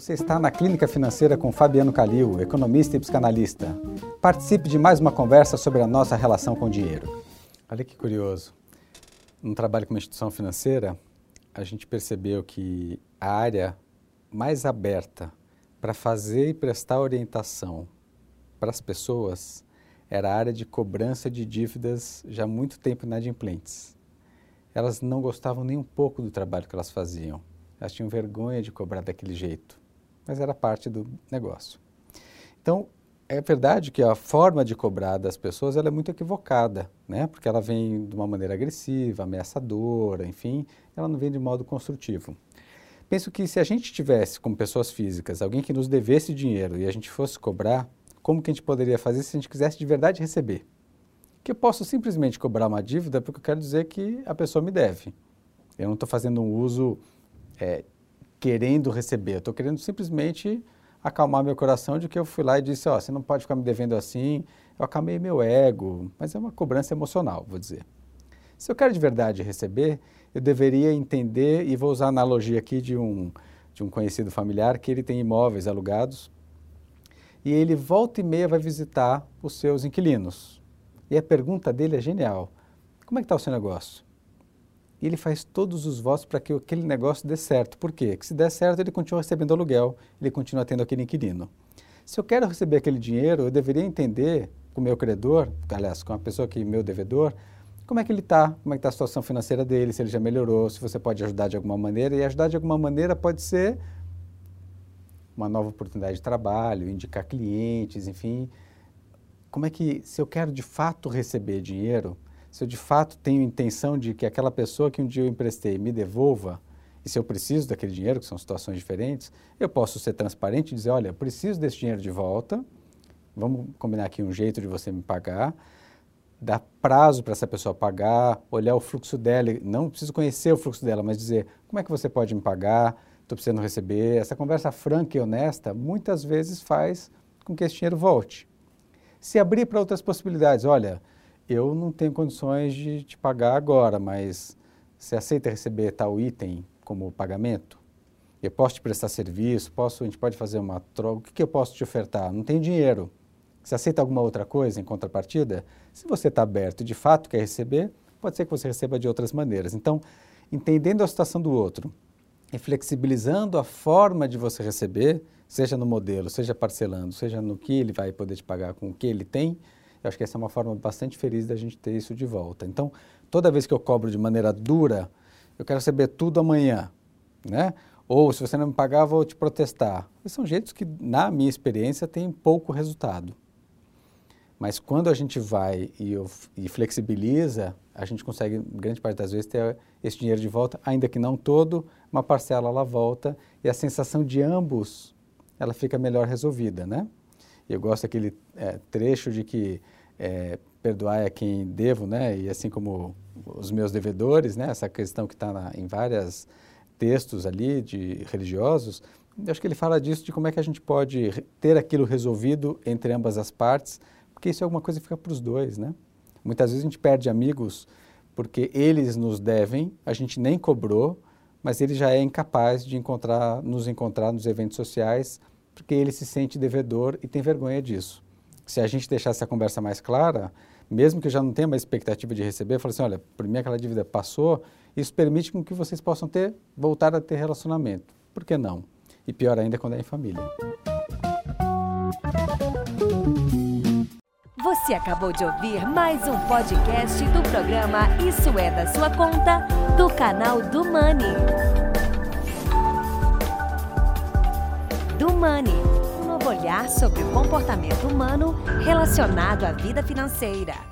Você está na Clínica Financeira com Fabiano Calil, economista e psicanalista. Participe de mais uma conversa sobre a nossa relação com o dinheiro. Olha que curioso. No trabalho com uma instituição financeira, a gente percebeu que a área mais aberta para fazer e prestar orientação para as pessoas era a área de cobrança de dívidas já há muito tempo inadimplentes. Elas não gostavam nem um pouco do trabalho que elas faziam. Elas tinham vergonha de cobrar daquele jeito, mas era parte do negócio. Então, é verdade que a forma de cobrar das pessoas é muito equivocada, né? porque ela vem de uma maneira agressiva, ameaçadora, enfim, ela não vem de modo construtivo. Penso que se a gente tivesse, como pessoas físicas, alguém que nos devesse dinheiro e a gente fosse cobrar, como que a gente poderia fazer se a gente quisesse de verdade receber? Que eu posso simplesmente cobrar uma dívida porque eu quero dizer que a pessoa me deve. Eu não estou fazendo um uso é, querendo receber, eu estou querendo simplesmente acalmar meu coração de que eu fui lá e disse, ó, oh, você não pode ficar me devendo assim, eu acalmei meu ego, mas é uma cobrança emocional, vou dizer. Se eu quero de verdade receber, eu deveria entender, e vou usar a analogia aqui de um, de um conhecido familiar, que ele tem imóveis alugados, e ele volta e meia vai visitar os seus inquilinos. E a pergunta dele é genial. Como é que está o seu negócio? E ele faz todos os votos para que aquele negócio dê certo. Por quê? Porque se der certo, ele continua recebendo aluguel, ele continua tendo aquele inquilino. Se eu quero receber aquele dinheiro, eu deveria entender com o meu credor, aliás, com a pessoa que é meu devedor, como é que ele está, como é que está a situação financeira dele, se ele já melhorou, se você pode ajudar de alguma maneira. E ajudar de alguma maneira pode ser uma nova oportunidade de trabalho, indicar clientes, enfim. Como é que, se eu quero de fato receber dinheiro, se eu de fato tenho intenção de que aquela pessoa que um dia eu emprestei me devolva, e se eu preciso daquele dinheiro, que são situações diferentes, eu posso ser transparente e dizer, olha, eu preciso desse dinheiro de volta, vamos combinar aqui um jeito de você me pagar, dar prazo para essa pessoa pagar, olhar o fluxo dela, não preciso conhecer o fluxo dela, mas dizer, como é que você pode me pagar, estou precisando receber. Essa conversa franca e honesta muitas vezes faz com que esse dinheiro volte. Se abrir para outras possibilidades, olha, eu não tenho condições de te pagar agora, mas você aceita receber tal item como pagamento? Eu posso te prestar serviço, posso, a gente pode fazer uma troca, o que, que eu posso te ofertar? Não tenho dinheiro. Você aceita alguma outra coisa em contrapartida? Se você está aberto e de fato quer receber, pode ser que você receba de outras maneiras. Então, entendendo a situação do outro e flexibilizando a forma de você receber, seja no modelo, seja parcelando, seja no que ele vai poder te pagar com o que ele tem, eu acho que essa é uma forma bastante feliz da gente ter isso de volta. Então, toda vez que eu cobro de maneira dura, eu quero receber tudo amanhã, né? Ou se você não me pagar, vou te protestar. Esses são jeitos que, na minha experiência, têm pouco resultado. Mas quando a gente vai e, e, flexibiliza, a gente consegue, grande parte das vezes, ter esse dinheiro de volta, ainda que não todo, uma parcela ela volta e a sensação de ambos ela fica melhor resolvida, né? Eu gosto daquele é, trecho de que é, perdoar é quem devo, né? E assim como os meus devedores, né? Essa questão que está em vários textos ali de religiosos, eu acho que ele fala disso de como é que a gente pode ter aquilo resolvido entre ambas as partes, porque isso é alguma coisa que fica para os dois, né? Muitas vezes a gente perde amigos porque eles nos devem, a gente nem cobrou, mas ele já é incapaz de encontrar, nos encontrar nos eventos sociais porque ele se sente devedor e tem vergonha disso. Se a gente deixar essa conversa mais clara, mesmo que eu já não tenha uma expectativa de receber, eu falo assim, olha, por mim aquela dívida passou, isso permite com que vocês possam ter, voltar a ter relacionamento. Por que não? E pior ainda quando é em família. Você acabou de ouvir mais um podcast do programa Isso é da Sua Conta, do canal do Money. Money, um novo olhar sobre o comportamento humano relacionado à vida financeira.